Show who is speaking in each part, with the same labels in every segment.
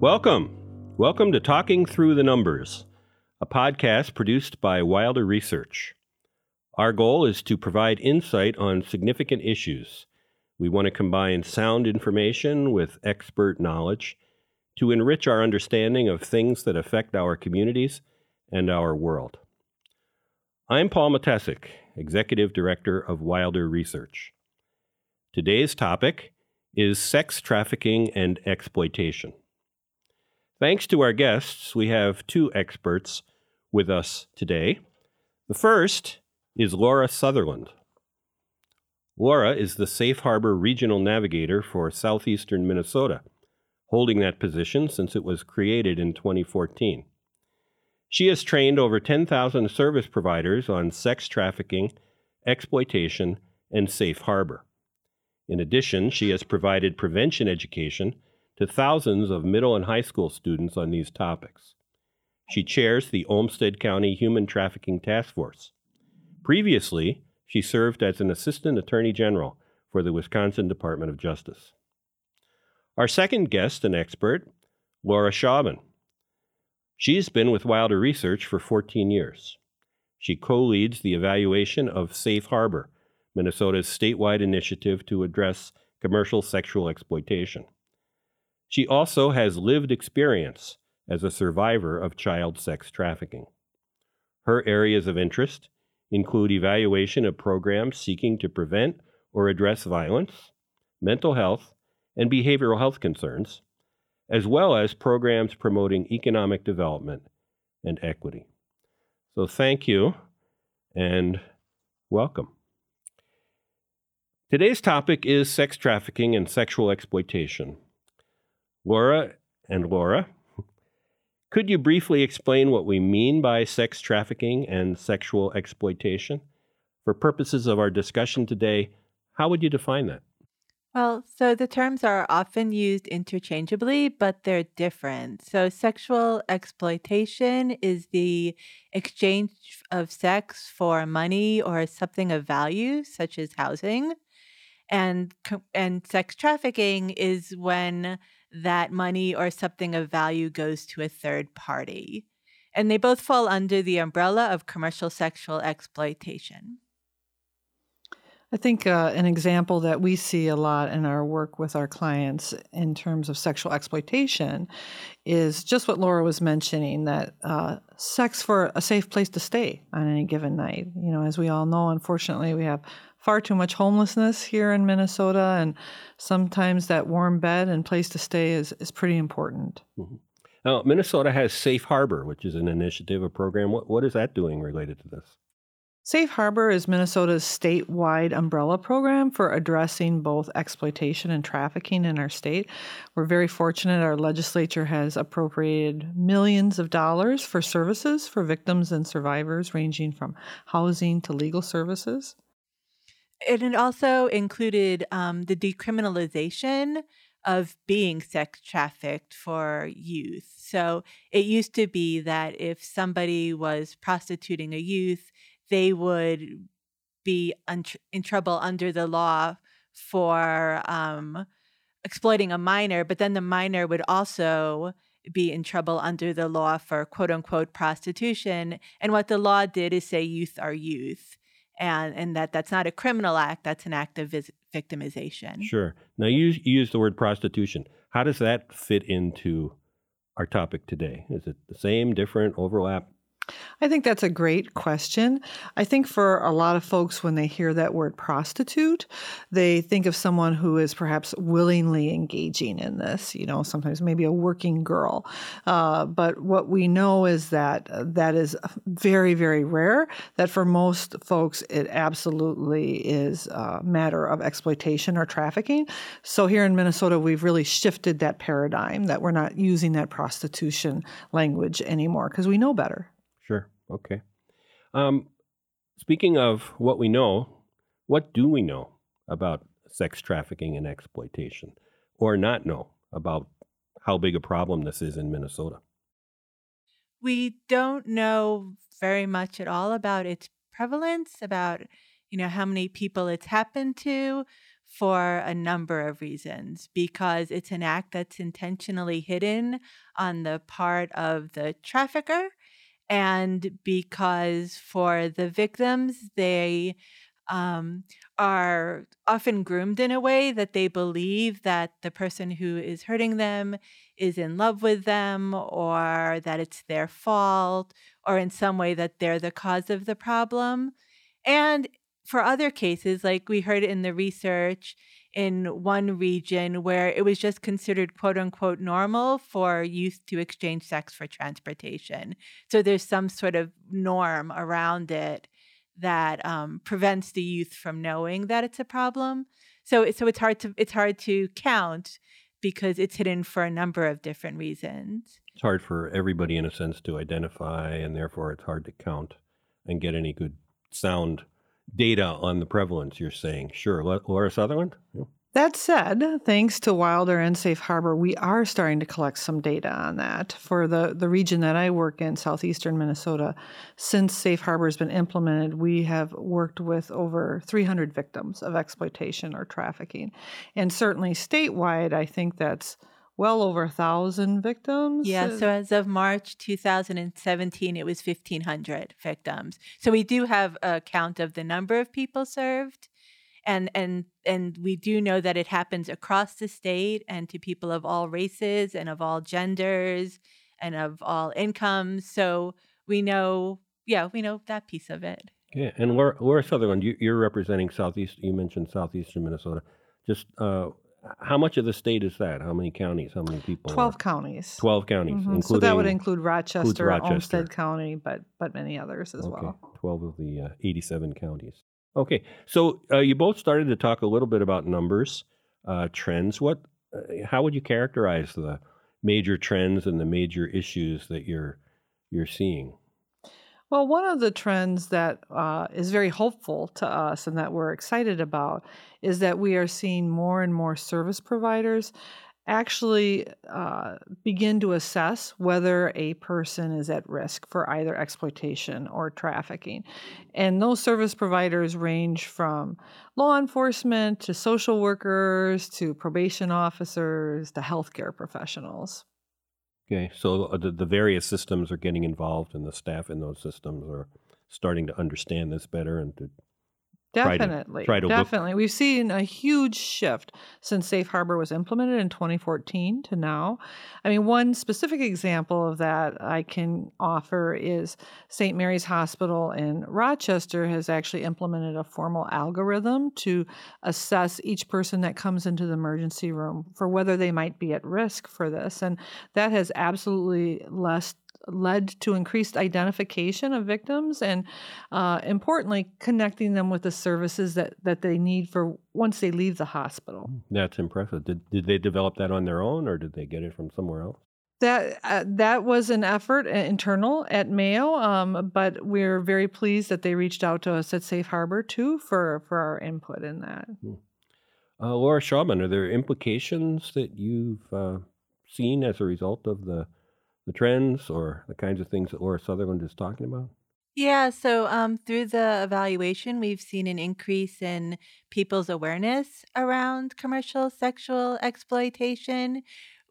Speaker 1: Welcome. Welcome to Talking Through the Numbers, a podcast produced by Wilder Research. Our goal is to provide insight on significant issues. We want to combine sound information with expert knowledge to enrich our understanding of things that affect our communities and our world. I'm Paul Mattessich, Executive Director of Wilder Research. Today's topic is sex trafficking and exploitation. Thanks to our guests, we have two experts with us today. The first is Laura Sutherland. Laura is the Safe Harbor Regional Navigator for southeastern Minnesota, holding that position since it was created in 2014. She has trained over 10,000 service providers on sex trafficking, exploitation, and safe harbor. In addition, she has provided prevention education to thousands of middle and high school students on these topics. She chairs the Olmsted County Human Trafficking Task Force. Previously, she served as an assistant attorney general for the Wisconsin Department of Justice. Our second guest and expert, Laura Schauben. She's been with Wilder Research for 14 years. She co leads the evaluation of Safe Harbor, Minnesota's statewide initiative to address commercial sexual exploitation. She also has lived experience as a survivor of child sex trafficking. Her areas of interest include evaluation of programs seeking to prevent or address violence, mental health, and behavioral health concerns, as well as programs promoting economic development and equity. So, thank you and welcome. Today's topic is sex trafficking and sexual exploitation. Laura and Laura, could you briefly explain what we mean by sex trafficking and sexual exploitation? For purposes of our discussion today, how would you define that?
Speaker 2: Well, so the terms are often used interchangeably, but they're different. So, sexual exploitation is the exchange of sex for money or something of value, such as housing. And, and sex trafficking is when that money or something of value goes to a third party. And they both fall under the umbrella of commercial sexual exploitation.
Speaker 3: I think uh, an example that we see a lot in our work with our clients in terms of sexual exploitation is just what Laura was mentioning that uh, sex for a safe place to stay on any given night. You know, as we all know, unfortunately, we have far too much homelessness here in Minnesota, and sometimes that warm bed and place to stay is, is pretty important.
Speaker 1: Mm-hmm. Now, Minnesota has Safe Harbor, which is an initiative, a program. What, what is that doing related to this?
Speaker 3: Safe Harbor is Minnesota's statewide umbrella program for addressing both exploitation and trafficking in our state. We're very fortunate our legislature has appropriated millions of dollars for services for victims and survivors, ranging from housing to legal services.
Speaker 2: And it also included um, the decriminalization of being sex trafficked for youth. So it used to be that if somebody was prostituting a youth, they would be un- in trouble under the law for um, exploiting a minor, but then the minor would also be in trouble under the law for quote unquote prostitution. And what the law did is say youth are youth and and that that's not a criminal act that's an act of vis- victimization.
Speaker 1: Sure. Now you, you use the word prostitution. How does that fit into our topic today? Is it the same different overlap
Speaker 3: I think that's a great question. I think for a lot of folks, when they hear that word prostitute, they think of someone who is perhaps willingly engaging in this, you know, sometimes maybe a working girl. Uh, but what we know is that uh, that is very, very rare, that for most folks, it absolutely is a matter of exploitation or trafficking. So here in Minnesota, we've really shifted that paradigm that we're not using that prostitution language anymore because we know better.
Speaker 1: Okay. Um, speaking of what we know, what do we know about sex trafficking and exploitation, or not know about how big a problem this is in Minnesota?
Speaker 2: We don't know very much at all about its prevalence, about you know how many people it's happened to. for a number of reasons because it's an act that's intentionally hidden on the part of the trafficker and because for the victims they um, are often groomed in a way that they believe that the person who is hurting them is in love with them or that it's their fault or in some way that they're the cause of the problem. And for other cases, like we heard in the research in one region where it was just considered quote unquote normal for youth to exchange sex for transportation. So there's some sort of norm around it that um, prevents the youth from knowing that it's a problem. So, so it's hard to it's hard to count because it's hidden for a number of different reasons.
Speaker 1: It's hard for everybody, in a sense, to identify, and therefore it's hard to count and get any good sound data on the prevalence. You're saying, sure, Laura Sutherland.
Speaker 3: Yeah. That said, thanks to Wilder and Safe Harbor, we are starting to collect some data on that. For the, the region that I work in, southeastern Minnesota, since Safe Harbor has been implemented, we have worked with over 300 victims of exploitation or trafficking. And certainly statewide, I think that's well over a thousand victims.
Speaker 2: Yeah, so as of March 2017, it was 1,500 victims. So we do have a count of the number of people served and and and we do know that it happens across the state and to people of all races and of all genders and of all incomes so we know yeah we know that piece of it
Speaker 1: yeah and laura, laura sutherland you, are representing southeast you mentioned southeastern minnesota just uh, how much of the state is that? How many counties? How many people?
Speaker 3: Twelve are? counties.
Speaker 1: Twelve counties, mm-hmm.
Speaker 3: so that would include Rochester, Rochester, Olmsted County, but but many others as okay. well.
Speaker 1: Twelve of the uh, eighty-seven counties. Okay, so uh, you both started to talk a little bit about numbers, uh, trends. What, uh, how would you characterize the major trends and the major issues that you're you're seeing?
Speaker 3: Well, one of the trends that uh, is very hopeful to us and that we're excited about is that we are seeing more and more service providers actually uh, begin to assess whether a person is at risk for either exploitation or trafficking. And those service providers range from law enforcement to social workers to probation officers to healthcare professionals.
Speaker 1: Okay, so uh, the, the various systems are getting involved, and the staff in those systems are starting to understand this better and to
Speaker 3: Definitely. Try to, try to definitely. Look. We've seen a huge shift since Safe Harbor was implemented in 2014 to now. I mean, one specific example of that I can offer is St. Mary's Hospital in Rochester has actually implemented a formal algorithm to assess each person that comes into the emergency room for whether they might be at risk for this. And that has absolutely less led to increased identification of victims and uh, importantly connecting them with the services that, that they need for once they leave the hospital hmm,
Speaker 1: that's impressive did, did they develop that on their own or did they get it from somewhere else
Speaker 3: that uh, that was an effort uh, internal at Mayo, um, but we're very pleased that they reached out to us at Safe Harbor too for for our input in that. Hmm.
Speaker 1: Uh, Laura Schauben, are there implications that you've uh, seen as a result of the the trends or the kinds of things that Laura Sutherland is talking about?
Speaker 2: Yeah, so um, through the evaluation, we've seen an increase in people's awareness around commercial sexual exploitation.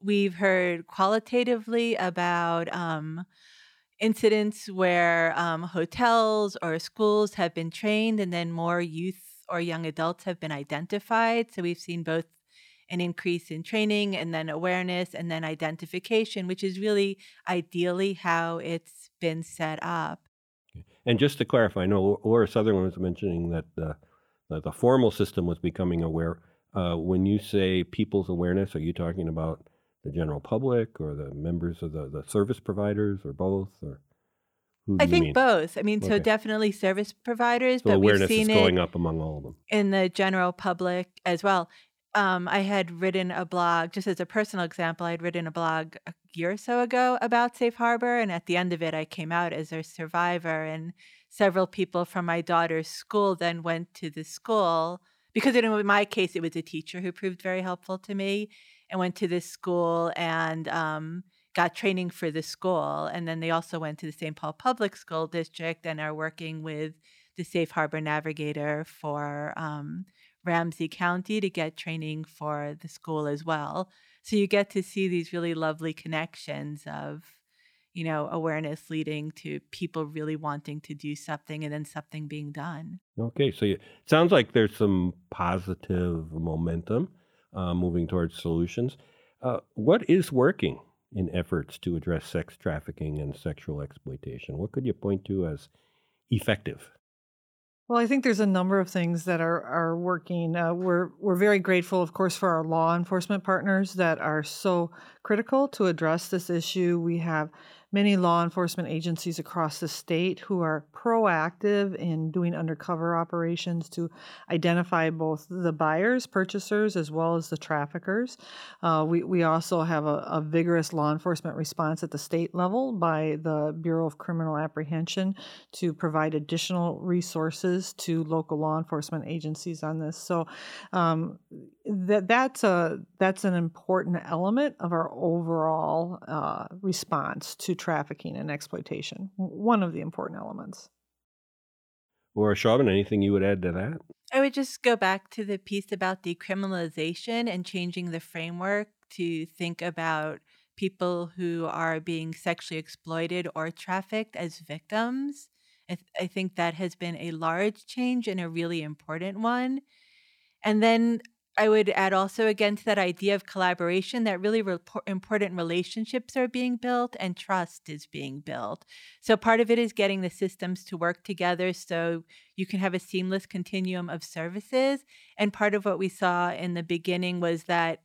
Speaker 2: We've heard qualitatively about um, incidents where um, hotels or schools have been trained and then more youth or young adults have been identified. So we've seen both an increase in training and then awareness and then identification, which is really ideally how it's been set up.
Speaker 1: And just to clarify, I know Laura Sutherland was mentioning that the, that the formal system was becoming aware. Uh, when you say people's awareness, are you talking about the general public or the members of the, the service providers or both? Or
Speaker 2: I think mean? both. I mean, okay. so definitely service providers,
Speaker 1: so but awareness we've seen is going up among all of them
Speaker 2: in the general public as well um, I had written a blog, just as a personal example, I'd written a blog a year or so ago about Safe Harbor. And at the end of it, I came out as a survivor. And several people from my daughter's school then went to the school because in my case, it was a teacher who proved very helpful to me and went to this school and um, got training for the school. And then they also went to the St. Paul Public School District and are working with the Safe Harbor Navigator for um, Ramsey County to get training for the school as well. So you get to see these really lovely connections of, you know, awareness leading to people really wanting to do something and then something being done.
Speaker 1: Okay, so it sounds like there's some positive momentum uh, moving towards solutions. Uh, what is working in efforts to address sex trafficking and sexual exploitation? What could you point to as effective?
Speaker 3: Well, I think there's a number of things that are are working. Uh, we're we're very grateful, of course, for our law enforcement partners that are so critical to address this issue. We have many law enforcement agencies across the state who are proactive in doing undercover operations to identify both the buyers, purchasers, as well as the traffickers. Uh, we, we also have a, a, vigorous law enforcement response at the state level by the Bureau of Criminal Apprehension to provide additional resources to local law enforcement agencies on this. So um, that that's a that's an important element of our overall uh, response to trafficking and exploitation. One of the important elements.
Speaker 1: Laura Schauben, anything you would add to that?
Speaker 2: I would just go back to the piece about decriminalization and changing the framework to think about people who are being sexually exploited or trafficked as victims. I, th- I think that has been a large change and a really important one. And then I would add also again to that idea of collaboration that really re- important relationships are being built and trust is being built. So part of it is getting the systems to work together so you can have a seamless continuum of services. And part of what we saw in the beginning was that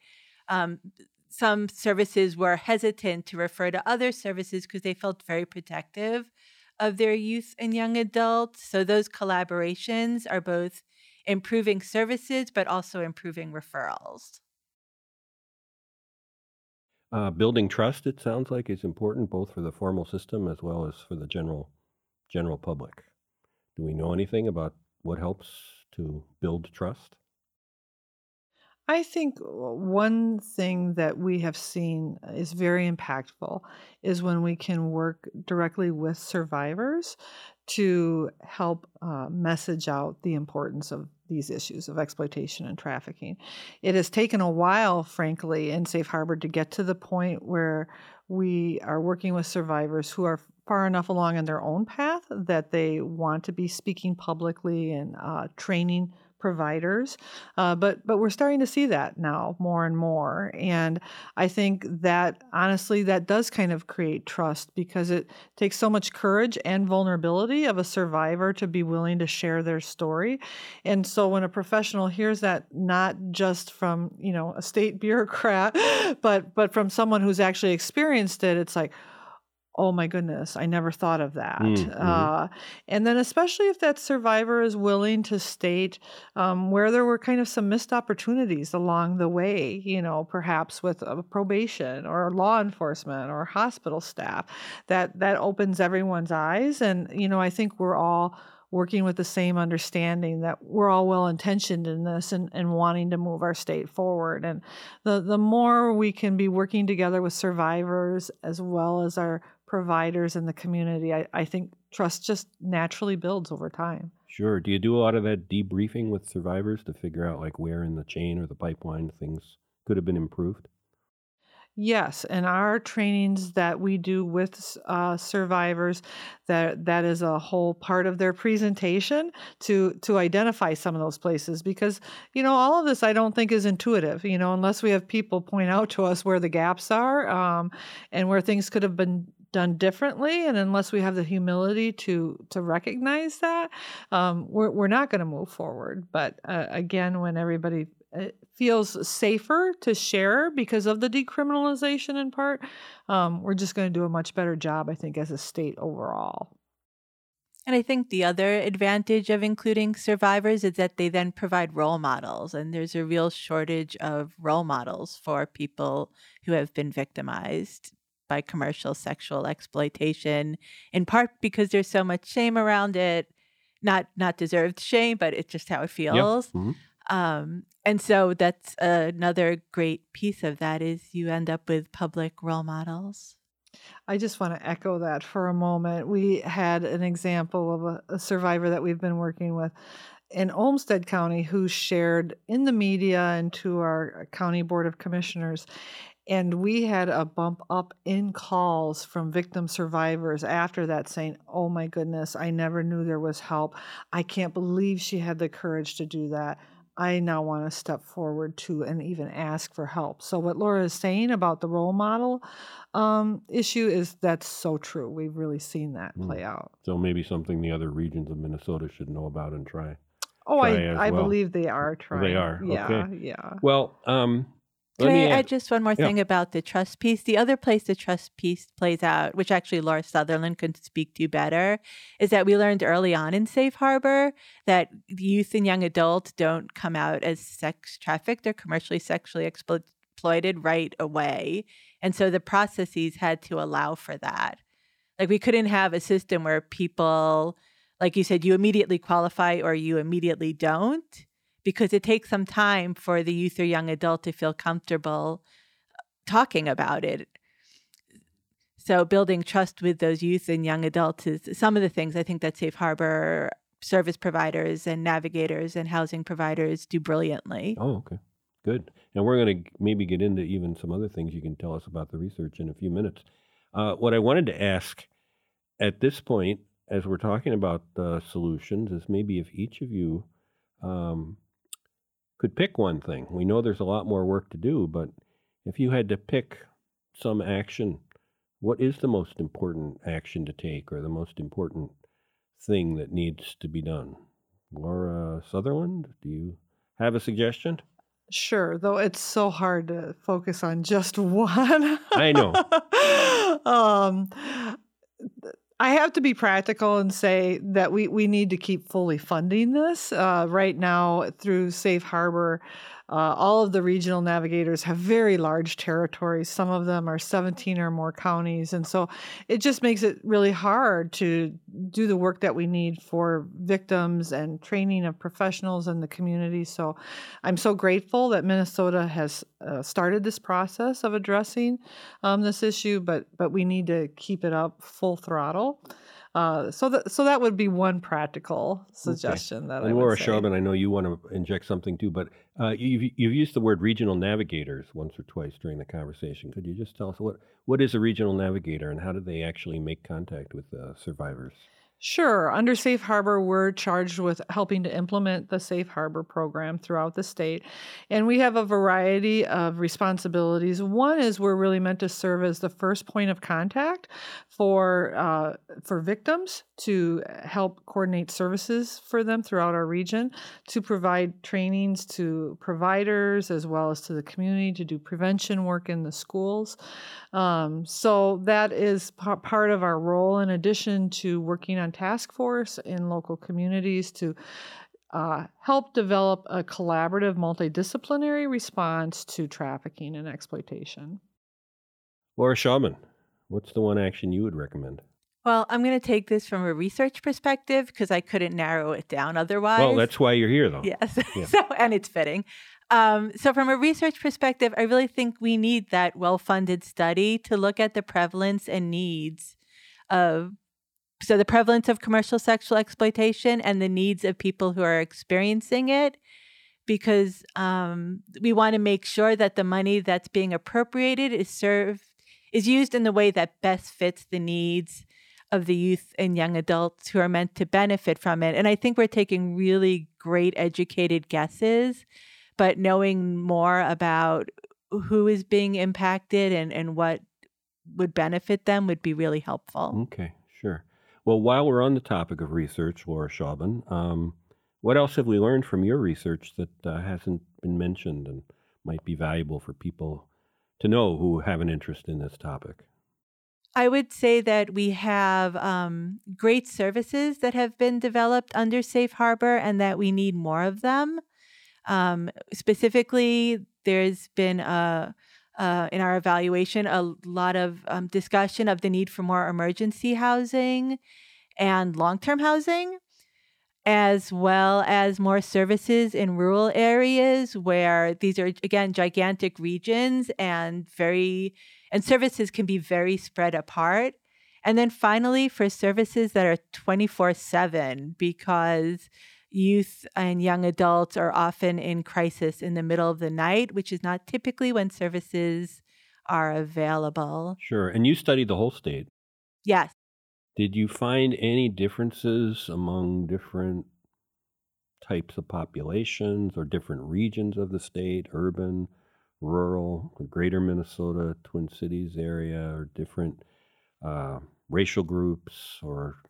Speaker 2: um, some services were hesitant to refer to other services because they felt very protective of their youth and young adults. So those collaborations are both improving services, but also improving referrals.
Speaker 1: Uh, building trust, it sounds like, is important both for the formal system as well as for the general general public. Do we know anything about what helps to build trust?
Speaker 3: I think one thing that we have seen is very impactful is when we can work directly with survivors to help uh, message out the importance of these issues of exploitation and trafficking. It has taken a while, frankly, in Safe Harbor to get to the point where we are working with survivors who are far enough along in their own path that they want to be speaking publicly and uh, training providers. Uh, but but we're starting to see that now more and more, and I think that honestly that does kind of create trust because it takes so much courage and vulnerability of a survivor to be willing to share their story, and so when a professional hears that not just from you know a state bureaucrat, but but from someone who's actually experienced it, it's like oh my goodness, I never thought of that. Mm-hmm. Uh, and then, especially if that survivor is willing to state um, where there were kind of some missed opportunities along the way, you know, perhaps with a probation or law enforcement or hospital staff, that that opens everyone's eyes. And you know, I think we're all working with the same understanding that we're all well intentioned in this and, and wanting to move our state forward. And the, the more we can be working together with survivors as well as our providers in the community, I, I think trust just naturally builds over time.
Speaker 1: Sure. Do you do a lot of that debriefing with survivors to figure out like where in the chain or the pipeline things could have been improved?
Speaker 3: Yes, and our trainings that we do with uh, survivors, that that is a whole part of their presentation to to identify some of those places because you know all of this I don't think is intuitive. You know, unless we have people point out to us where the gaps are um, and where things could have been done differently and unless we have the humility to to recognize that um, we're, we're not going to move forward but uh, again when everybody uh, feels safer to share because of the decriminalization in part um, we're just going to do a much better job i think as a state overall
Speaker 2: and I think the other advantage of including survivors is that they then provide role models. And there's a real shortage of role models for people who have been victimized by commercial sexual exploitation, in part because there's so much shame around it. Not not deserved shame, but it's just how it feels. Yep. Mm-hmm. Um, and so that's another great piece of that is you end up with public role models.
Speaker 3: I just want to echo that for a moment. We had an example of a, a survivor that we've been working with in Olmsted County who shared in the media and to our county board of commissioners. And we had a bump up in calls from victim survivors after that saying, Oh my goodness, I never knew there was help. I can't believe she had the courage to do that. I now want to step forward to and even ask for help. So, what Laura is saying about the role model um, issue is that's so true. We've really seen that play mm. out.
Speaker 1: So, maybe something the other regions of Minnesota should know about and try.
Speaker 3: Oh, try I, I well. believe they are trying.
Speaker 1: They are.
Speaker 3: Yeah.
Speaker 1: Okay.
Speaker 3: Yeah.
Speaker 1: Well, um,
Speaker 2: can I add just one more thing yeah. about the trust piece? The other place the trust piece plays out, which actually Laura Sutherland could speak to better, is that we learned early on in Safe Harbor that youth and young adults don't come out as sex trafficked or commercially sexually exploited right away. And so the processes had to allow for that. Like we couldn't have a system where people, like you said, you immediately qualify or you immediately don't because it takes some time for the youth or young adult to feel comfortable uh, talking about it. So, building trust with those youth and young adults is some of the things I think that Safe Harbor service providers and navigators and housing providers do brilliantly.
Speaker 1: Oh, okay. Good. And we're going to maybe get into even some other things you can tell us about the research in a few minutes. Uh, what I wanted to ask at this point, as we're talking about the solutions, is maybe if each of you um, could pick one thing. We know there's a lot more work to do, but if you had to pick some action, what is the most important action to take or the most important thing that needs to be done? Laura Sutherland, do you have a suggestion?
Speaker 3: Sure, though it's so hard to focus on just one.
Speaker 1: I know.
Speaker 3: um, I have to be practical and say that we, we need to keep fully funding this. Uh, right now, through Safe Harbor, uh, all of the regional navigators have very large territories. Some of them are 17 or more counties. And so it just makes it really hard to do the work that we need for victims and training of professionals in the community. So I'm so grateful that Minnesota has uh, started this process of addressing um, this issue, but, but we need to keep it up full throttle. Uh, so that so that would be one practical suggestion okay. that
Speaker 1: and
Speaker 3: I
Speaker 1: Laura. Schauben, I know you want to inject something too, but uh, you've you've used the word regional navigators once or twice during the conversation. Could you just tell us what what is a regional navigator and how do they actually make contact with uh, survivors?
Speaker 3: Sure. Under Safe Harbor, we're charged with helping to implement the Safe Harbor program throughout the state. And we have a variety of responsibilities. One is we're really meant to serve as the first point of contact for, uh, for victims to help coordinate services for them throughout our region, to provide trainings to providers as well as to the community to do prevention work in the schools. Um, so that is p- part of our role in addition to working on task force in local communities to uh, help develop a collaborative multidisciplinary response to trafficking and exploitation.
Speaker 1: Laura Schauben, what's the one action you would recommend?
Speaker 2: Well, I'm going to take this from a research perspective because I couldn't narrow it down otherwise.
Speaker 1: Well, that's why you're here, though.
Speaker 2: Yes. Yeah. so, and it's fitting. Um, so, from a research perspective, I really think we need that well funded study to look at the prevalence and needs of so the prevalence of commercial sexual exploitation and the needs of people who are experiencing it because um, we want to make sure that the money that's being appropriated is served is used in the way that best fits the needs of the youth and young adults who are meant to benefit from it and i think we're taking really great educated guesses but knowing more about who is being impacted and, and what would benefit them would be really helpful.
Speaker 1: Okay, sure. Well, while we're on the topic of research, Laura Schauben, um, what else have we learned from your research that uh, hasn't been mentioned and might be valuable for people to know who have an interest in this topic?
Speaker 2: I would say that we have um, great services that have been developed under Safe Harbor and that we need more of them. Um, specifically, there's been a uh, in our evaluation a lot of um, discussion of the need for more emergency housing and long-term housing as well as more services in rural areas where these are again gigantic regions and very and services can be very spread apart. And then finally, for services that are 24 7, because youth and young adults are often in crisis in the middle of the night, which is not typically when services are available.
Speaker 1: Sure. And you studied the whole state.
Speaker 2: Yes.
Speaker 1: Did you find any differences among different types of populations or different regions of the state, urban, rural, greater Minnesota, Twin Cities area, or different uh, racial groups, or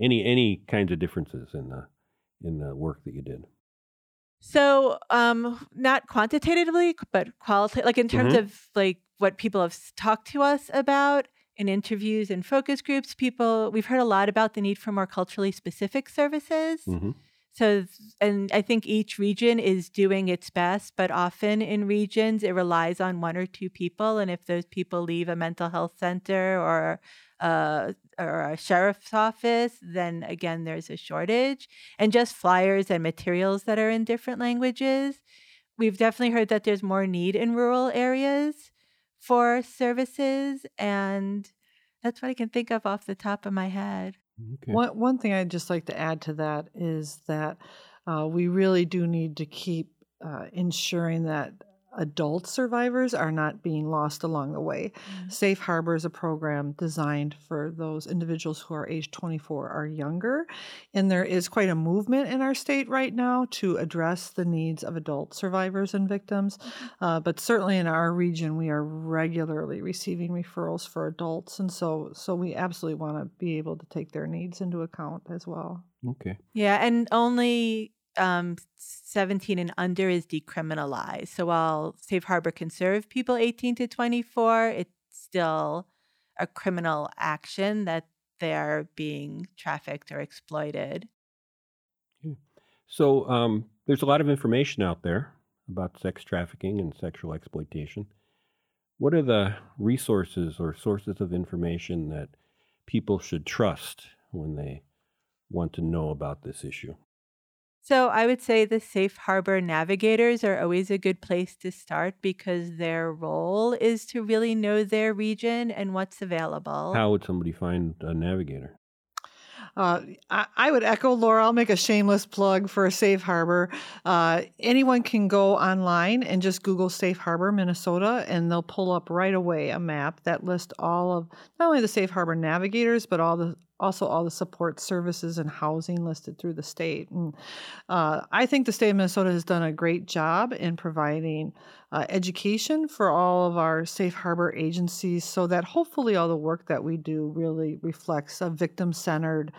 Speaker 1: any any kinds of differences in the in the work that you did?
Speaker 2: So, um, not quantitatively, but qualitative, like in terms
Speaker 1: Mhm.
Speaker 2: of like what people have talked to us about in interviews and focus groups. People, we've heard a lot about the need for more culturally specific services.
Speaker 1: hmm
Speaker 2: So, and I think each region is doing its best, but often in regions it relies on one or two people, and if those people leave a mental health center or uh, or a sheriff's office, then again there's a shortage, and just flyers and materials that are in different languages. We've definitely heard that there's more need in rural areas for services, and that's what I can think of off the top of my head.
Speaker 1: Okay.
Speaker 3: One, one thing I'd just like to add to that is that uh, we really do need to keep uh, ensuring that adult survivors are not being lost along the way. Safe Harbor is a program designed for those individuals who are age 24 or younger. And there is quite a movement in our state right now to address the needs of adult survivors and victims. Uh, but certainly in our region, we are regularly receiving referrals for adults. And so, so we absolutely want to be able to take their needs into account as well.
Speaker 1: okay.
Speaker 2: Yeah, and only um, 17 and under is decriminalized. So while Safe Harbor can serve people 18 to 24, it's still a criminal action that they're being trafficked or exploited.
Speaker 1: So um, there's a lot of information out there about sex trafficking and sexual exploitation. What are the resources or sources of information that people should trust when they want to know about this issue?
Speaker 2: So I would say the Safe Harbor navigators are always a good place to start because their role is to really know their region and what's available.
Speaker 1: How would somebody find a navigator?
Speaker 3: Uh, I, I would echo Laura. I'll make a shameless plug for a Safe Harbor. Uh, anyone can go online and just Google Safe Harbor, Minnesota, and they'll pull up right away a map that lists all of not only the Safe Harbor navigators, but all the also all the support services and housing listed through the state. And uh, I think the state of Minnesota has done a great job in providing uh, education for all of our safe harbor agencies so that hopefully all the work that we do really reflects a victim centered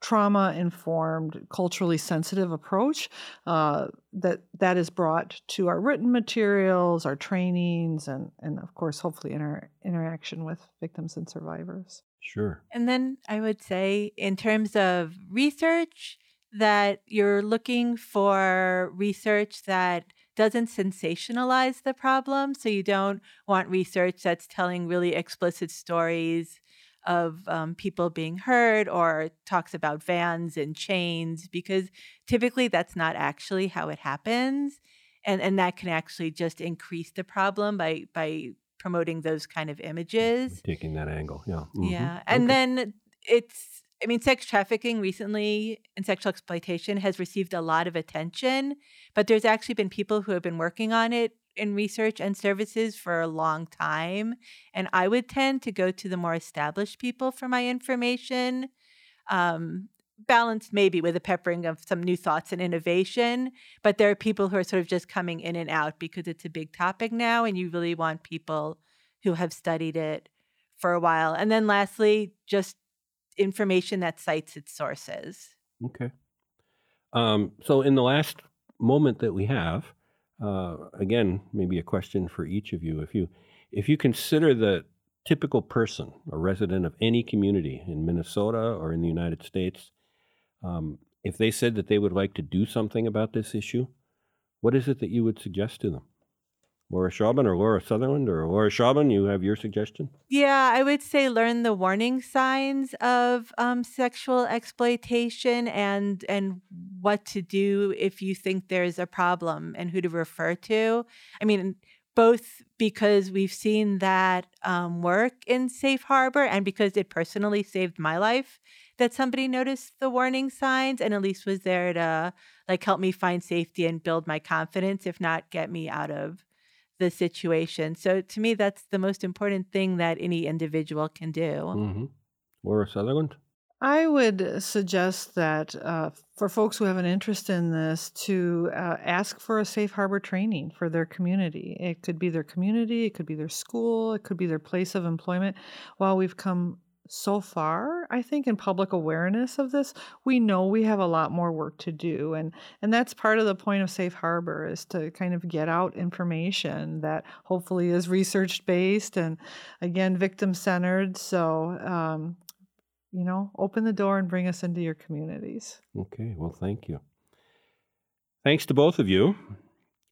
Speaker 3: trauma informed culturally sensitive approach uh, that that is brought to our written materials our trainings and and of course hopefully in our interaction with victims and survivors
Speaker 1: Sure.
Speaker 2: And then I would say, in terms of research, that you're looking for research that doesn't sensationalize the problem. So you don't want research that's telling really explicit stories of um, people being hurt or talks about vans and chains, because typically that's not actually how it happens. And, and that can actually just increase the problem by, by promoting those kind of images.
Speaker 1: Taking that angle. Yeah. Mhm.
Speaker 2: Yeah. And
Speaker 1: Okay.
Speaker 2: then it's, I mean, sex trafficking recently and sexual exploitation has received a lot of attention, but there's actually been people who have been working on it in research and services for a long time. And I would tend to go to the more established people for my information. Um, balanced maybe with a peppering of some new thoughts and innovation but there are people who are sort of just coming in and out because it's a big topic now and you really want people who have studied it for a while and then lastly just information that cites its sources
Speaker 1: Okay. Um, so, in the last moment that we have, uh, again, maybe a question for each of you. If you if you consider the typical person, a resident of any community in Minnesota or in the United States, um, if they said that they would like to do something about this issue, what is it that you would suggest to them? Laura Schauben or Laura Sutherland or Laura Schauben, you have your suggestion?
Speaker 2: Yeah, I would say learn the warning signs of um, sexual exploitation and and what to do if you think there's a problem and who to refer to. I mean, both because we've seen that um, work in Safe Harbor and because it personally saved my life that somebody noticed the warning signs and at least was there to like help me find safety and build my confidence, if not get me out of the situation. So to me, that's the most important thing that any individual can do.
Speaker 1: Mm-hmm. Laura Sutherland?
Speaker 3: I would suggest that uh, for folks who have an interest in this, to uh, ask for a safe harbor training for their community. It could be their community, it could be their school, it could be their place of employment. While we've come so far, I think, in public awareness of this, we know we have a lot more work to do. And, and that's part of the point of Safe Harbor is to kind of get out information that hopefully is research based and, again, victim centered. So, um, you know, open the door and bring us into your communities.
Speaker 1: Okay, well, thank you. Thanks to both of you.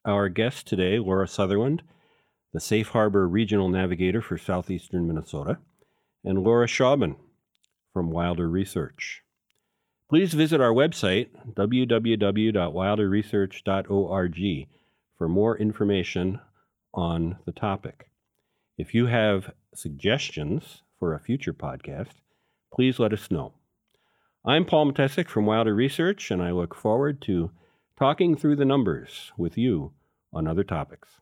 Speaker 1: Our guest today, Laura Sutherland, the Safe Harbor Regional Navigator for Southeastern Minnesota, and Laura Schauben from Wilder Research. Please visit our website, www.wilderresearch.org, for more information on the topic. If you have suggestions for a future podcast, please let us know. I'm Paul Mattessich from Wilder Research, and I look forward to talking through the numbers with you on other topics.